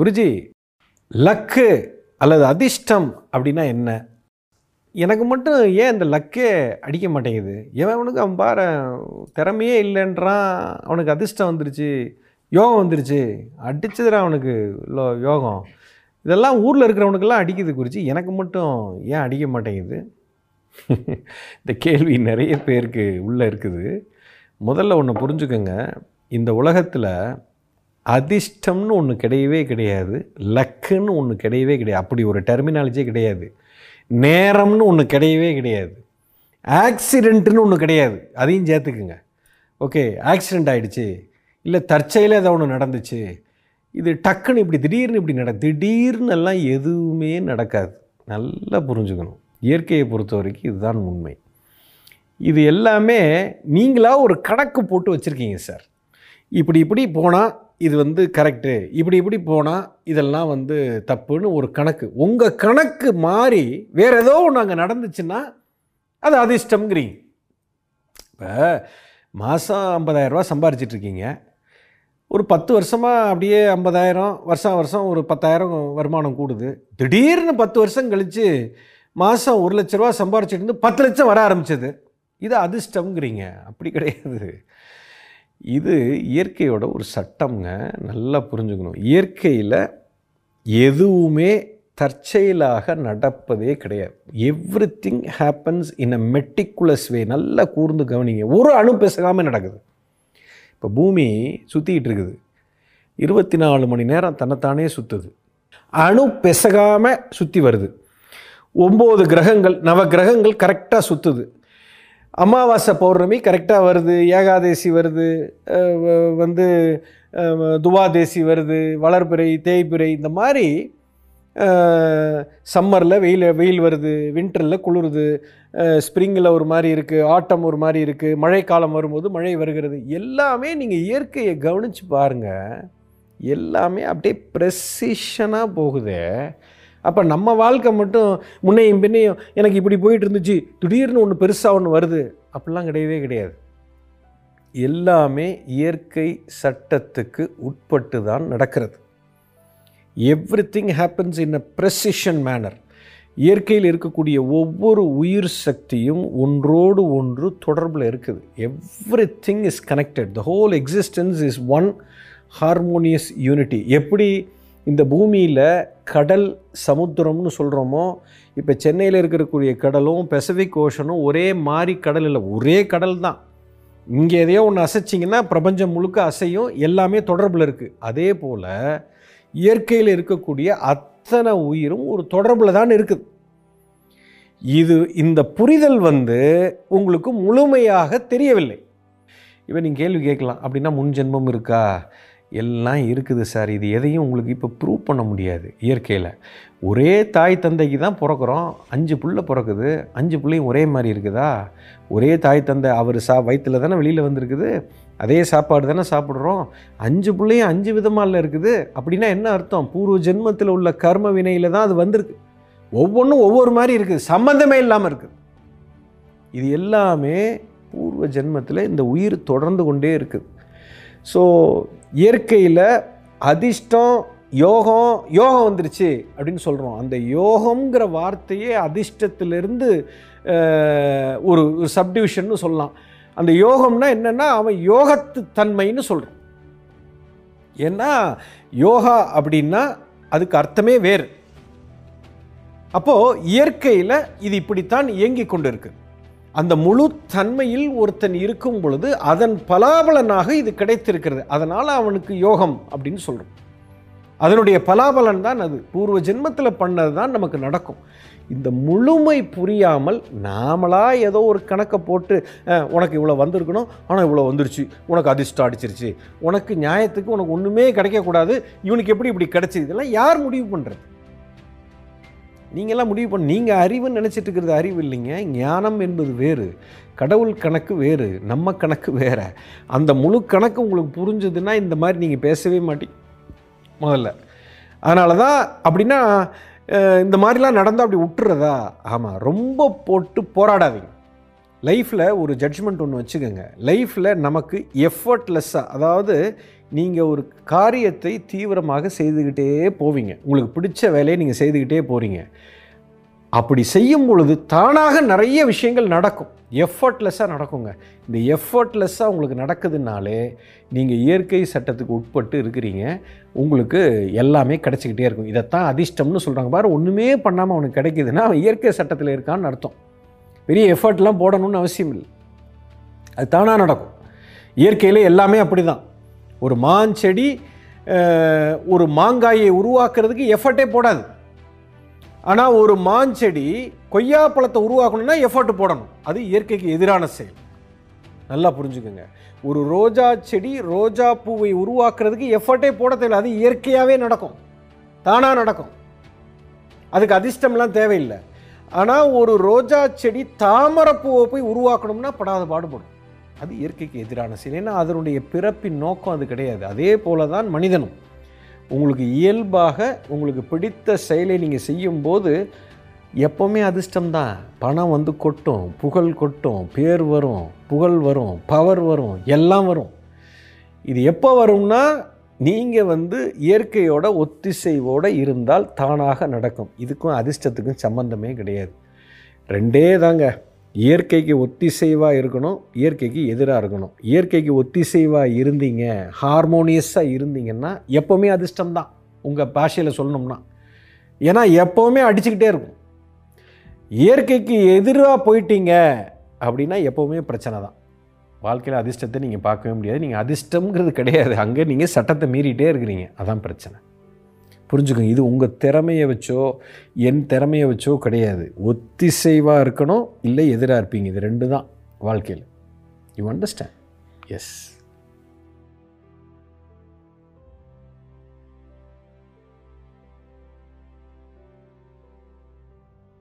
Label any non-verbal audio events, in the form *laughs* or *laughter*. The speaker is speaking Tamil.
குருஜி லக்கு அல்லது அதிர்ஷ்டம் அப்படின்னா என்ன? எனக்கு மட்டும் ஏன் இந்த லக்கே அடிக்க மாட்டேங்குது? ஏன் அவனுக்கு அவன் பாரு திறமையே இல்லைன்றான் அவனுக்கு அதிர்ஷ்டம் வந்துருச்சு யோகம் வந்துருச்சு அடிச்சதுடா அவனுக்கு லோ யோகம். இதெல்லாம் ஊரில் இருக்கிறவனுக்கெல்லாம் அடிக்குது குறித்து எனக்கு மட்டும் ஏன் அடிக்க மாட்டேங்குது? *laughs* இந்த கேள்வி நிறைய பேருக்கு உள்ளே இருக்குது. முதல்ல ஒன்று புரிஞ்சுக்கோங்க இந்த உலகத்தில் அதிர்ஷ்டம்னு ஒன்று கிடையவே கிடையாது. லக்குன்னு ஒன்று கிடையவே கிடையாது. அப்படி ஒரு டெர்மினாலஜியே கிடையாது. நேரம்னு ஒன்று கிடையவே கிடையாது. ஆக்சிடெண்ட்டுன்னு ஒன்று கிடையாது. அதையும் சேர்த்துக்குங்க. ஓகே ஆக்சிடெண்ட் ஆகிடுச்சு இல்லை தற்செயலாக ஏதோ ஒன்று நடந்துச்சு. இது டக்குன்னு இப்படி திடீர்னு இப்படி நட திடீர்னு எல்லாம் எதுவுமே நடக்காது. நல்லா புரிஞ்சுக்கணும். இயற்கையை பொறுத்த வரைக்கும் இதுதான் உண்மை. இது எல்லாமே நீங்களாக ஒரு கணக்கு போட்டு வச்சுருக்கீங்க சார். இப்படி இப்படி போனால் இது வந்து கரெக்டு இப்படி இப்படி போனால் இதெல்லாம் வந்து தப்புன்னு ஒரு கணக்கு. உங்கள் கணக்கு மாறி வேறு ஏதோ ஒன்று அங்கே நடந்துச்சுன்னா அது அதிர்ஷ்டம்ங்கிறீங்க. இப்போ மாதம் ஐம்பதாயிரரூபா சம்பாரிச்சிட்ருக்கீங்க ஒரு பத்து வருஷமாக அப்படியே ஐம்பதாயிரம் வருஷம் வருஷம் ஒரு பத்தாயிரம் வருமானம் கூடுது. திடீர்னு பத்து வருஷம் கழித்து மாதம் ஒரு லட்ச ரூபா சம்பாரிச்சிட்டு இருந்து பத்து லட்சம் வர ஆரம்பிச்சது. இது அதிர்ஷ்டம்ங்கிறீங்க. அப்படி கிடையாது. இது இயற்கையோட ஒரு சட்டம்ங்க. நல்லா புரிஞ்சுக்கணும். இயற்கையில் எதுவுமே தற்செயலாக நடப்பதே கிடையாது. Everything happens in a meticulous way நல்லா கூர்ந்து கவனிங்க. ஒரு அணு பெசகாமல் நடக்குது. இப்போ பூமி சுற்றிக்கிட்டு இருக்குது. இருபத்தி நாலு மணி நேரம் தன்னைத்தானே சுற்றுது அணு பெசகாமல் சுற்றி வருது. ஒம்பது கிரகங்கள் நவ கிரகங்கள் கரெக்டாக சுற்றுது அமாவாசை பௌர்ணமி கரெக்டாக வருது ஏகாதேசி வருது வந்து துவாதேசி வருது வளர்பிறை தேய்பிறை இந்த மாதிரி சம்மரில் வெயில் வெயில் வருது வின்டரில் குளிருது ஸ்ப்ரிங்கில் ஒரு மாதிரி இருக்குது ஆட்டம் ஒரு மாதிரி இருக்குது மழைக்காலம் வரும்போது மழை வருகிறது. எல்லாமே நீங்கள் இயற்கையை கவனித்து பாருங்கள் எல்லாமே அப்படியே ப்ரெசிஷனாக போகுதே. அப்போ நம்ம வாழ்க்கை மட்டும் முன்னையும் பின்னையும் எனக்கு இப்படி போயிட்டு இருந்துச்சு திடீர்னு ஒன்று பெருசாக ஒன்று வருது. அப்படிலாம் கிடையவே கிடையாது. எல்லாமே இயற்கை சட்டத்துக்கு உட்பட்டு தான் நடக்கிறது. Everything happens in a precision manner இயற்கையில் இருக்கக்கூடிய ஒவ்வொரு உயிர் சக்தியும் ஒன்றோடு ஒன்று தொடர்பில் இருக்குது. Everything is connected the whole existence is one harmonious unity எப்படி இந்த பூமியில் கடல் சமுத்திரம்னு சொல்கிறோமோ இப்போ சென்னையில் இருக்கக்கூடிய கடலும் பெசிபிக் ஓஷனும் ஒரே மாதிரி கடல் இல்லை ஒரே கடல் தான். இங்கே எதையோ ஒன்று அசைச்சிங்கன்னா பிரபஞ்சம் முழுக்க அசையும் எல்லாமே தொடர்பில் இருக்குது அதே போல் இயற்கையில் இருக்கக்கூடிய அத்தனை உயிரும் ஒரு தொடர்பில் தான் இருக்குது. இது இந்த புரிதல் வந்து உங்களுக்கு முழுமையாக தெரியவில்லை. இப்போ நீங்கள் கேள்வி கேட்கலாம். அப்படின்னா முன் ஜென்மம் இருக்கா? எல்லாம் இருக்குது சார். இது எதையும் உங்களுக்கு இப்போ ப்ரூவ் பண்ண முடியாது இயற்கையில். ஒரே தாய் தந்தைக்கு தான் பிறக்கிறோம். அஞ்சு புள்ள பிறக்குது. அஞ்சு பிள்ளையும் ஒரே மாதிரி இருக்குதா? ஒரே தாய் தந்தை அவர் சா வயிற்றில் தானே வெளியில் வந்திருக்குது. அதே சாப்பாடு தானே சாப்பிட்றோம். அஞ்சு பிள்ளையும் அஞ்சு விதமால இருக்குது. அப்படின்னா என்ன அர்த்தம்? பூர்வ ஜென்மத்தில் உள்ள கர்ம வினையில் தான் அது வந்திருக்கு. ஒவ்வொன்றும் ஒவ்வொரு மாதிரி இருக்குது. சம்மந்தமே இல்லாமல் இருக்குது. இது எல்லாமே பூர்வ ஜென்மத்தில் இந்த உயிர் தொடர்ந்து கொண்டே இருக்குது. ஸோ இயற்கையில் அதிர்ஷ்டம் யோகம் யோகம் வந்துருச்சு அப்படின்னு சொல்கிறோம் அந்த யோகம்ங்கிற வார்த்தையே அதிர்ஷ்டத்திலிருந்து ஒரு ஒரு சப்டிவிஷன்னு சொல்லலாம். அந்த யோகம்னா என்னென்னா அவன் யோகத்து தன்மைன்னு சொல்கிறான் ஏன்னா யோகா அப்படின்னா அதுக்கு அர்த்தமே வேறு. அப்போது இயற்கையில் இது இப்படித்தான் இயங்கிக் கொண்டு இருக்குது அந்த முழு தன்மையில் ஒருத்தன் இருக்கும் பொழுது அதன் பலாபலனாக இது கிடைத்திருக்கிறது. அதனால் அவனுக்கு யோகம் அப்படின்னு சொல்கிறோம் அதனுடைய பலாபலன் தான் அது. பூர்வ ஜென்மத்தில் பண்ணது தான் நமக்கு நடக்கும். இந்த முழுமை புரியாமல் நாமளாக ஏதோ ஒரு கணக்கை போட்டு உனக்கு இவ்வளோ வந்திருக்கணும் ஆனால் இவ்வளோ வந்துருச்சு உனக்கு அதிர்ஷ்டம் அடிச்சிருச்சு உனக்கு நியாயத்துக்கு உனக்கு ஒன்றுமே கிடைக்கக்கூடாது இவனுக்கு எப்படி இப்படி கிடைச்சிது? இதெல்லாம் யார் முடிவு பண்ணுறது நீங்கள்லாம் முடிவு பண்ண நீங்கள் அறிவுன்னு நினச்சிட்டு இருக்கிறது அறிவு இல்லைங்க. ஞானம் என்பது வேறு. கடவுள் கணக்கு வேறு. நம்ம கணக்கு வேறு. அந்த முழு கணக்கு உங்களுக்கு புரிஞ்சதுன்னா இந்த மாதிரி நீங்கள் பேசவே மாட்டீங்க முதல்ல. அதனால தான் அப்படின்னா இந்த மாதிரிலாம் நடந்தால் அப்படி விட்டுறதா ஆமாம் ரொம்ப போட்டு போராடாதீங்க. லைஃப்பில் ஒரு ஜட்ஜ்மெண்ட் ஒன்று வச்சுக்கோங்க. லைஃப்பில் நமக்கு எஃபர்ட்லெஸ்ஸாக அதாவது நீங்கள் ஒரு காரியத்தை தீவிரமாக செய்துக்கிட்டே போவீங்க. உங்களுக்கு பிடிச்ச வேலையை நீங்கள் செய்துக்கிட்டே போகிறீங்க அப்படி செய்யும் பொழுது தானாக நிறைய விஷயங்கள் நடக்கும். எஃபர்ட்லெஸ்ஸாக நடக்குங்க. இந்த எஃபர்ட்லெஸ்ஸாக உங்களுக்கு நடக்குதுனாலே நீங்கள் இயற்கை சட்டத்துக்கு உட்பட்டு இருக்கிறீங்க. உங்களுக்கு எல்லாமே கிடச்சிக்கிட்டே இருக்கும். இதைத்தான் அதிர்ஷ்டம்னு சொல்கிறாங்க பாரு ஒன்றுமே பண்ணாமல் அவனுக்கு கிடைக்கிதுன்னா அவன் இயற்கை சட்டத்தில் இருக்கான்னு அர்த்தம். பெரிய எஃபர்ட்லாம் போடணும்னு அவசியம் இல்லை. அது தானாக நடக்கும். இயற்கையில் எல்லாமே அப்படி தான் ஒரு மாஞ்செடி ஒரு மாங்காயை உருவாக்குறதுக்கு எஃபர்ட்டே போடாது. ஆனால் ஒரு மாஞ்செடி கொய்யா பழத்தை உருவாக்கணும்னா எஃபர்ட் போடணும். அது இயற்கைக்கு எதிரான செயல். நல்லா புரிஞ்சுக்கோங்க. ஒரு ரோஜா செடி ரோஜா பூவை உருவாக்குறதுக்கு எஃபர்ட்டே போட தேவையில்லை. அது இயற்கையாகவே நடக்கும். தானாக நடக்கும். அதுக்கு அதிர்ஷ்டம்லாம் தேவையில்லை. ஆனால் ஒரு ரோஜா செடி தாமரப்பூவை போய் உருவாக்கணும்னா படாத பாடுபடும். அது இயற்கைக்கு எதிரான செயல். ஏன்னா அதனுடைய பிறப்பின் நோக்கம் அது கிடையாது. அதே போல தான் மனிதனும். உங்களுக்கு இயல்பாக உங்களுக்கு பிடித்த செயலை நீங்கள் செய்யும்போது எப்போவுமே அதிர்ஷ்டம்தான். பணம் வந்து கொட்டும் புகழ் கொட்டும் பேர் வரும் புகழ் வரும் பவர் வரும் எல்லாம் வரும். இது எப்போ வரும்னா நீங்கள் வந்து இயற்கையோட ஒத்திசைவோடு இருந்தால் தானாக நடக்கும். இதுக்கும் அதிர்ஷ்டத்துக்கும் சம்பந்தமே கிடையாது. ரெண்டே தாங்க. இயற்கைக்கு ஒத்திசைவாக இருக்கணும் இயற்கைக்கு எதிராக இருக்கணும். இயற்கைக்கு ஒத்திசைவாக இருந்தீங்க ஹார்மோனியஸாக இருந்தீங்கன்னா எப்போவுமே அதிர்ஷ்டம்தான். உங்கள் பாஷையில் சொல்லணும்னா. ஏன்னா எப்போவுமே அடிச்சுக்கிட்டே இருக்கும். இயற்கைக்கு எதிராக போயிட்டீங்க அப்படின்னா எப்போவுமே பிரச்சனை தான் வாழ்க்கையில் அதிர்ஷ்டத்தை நீங்கள் பார்க்கவே முடியாது. நீங்கள் அதிர்ஷ்டம்ங்கிறது கிடையாது. அங்கே நீங்கள் சட்டத்தை மீறிட்டே இருக்கிறீங்க. அதான் பிரச்சனை. புரிஞ்சுக்கோங்க. இது உங்கள் திறமையை வச்சோ என் திறமையை வச்சோ கிடையாது. ஒத்திசைவாக இருக்கணும் இல்லை எதிராக இருப்பீங்க. இது ரெண்டு தான் வாழ்க்கையில். You understand yes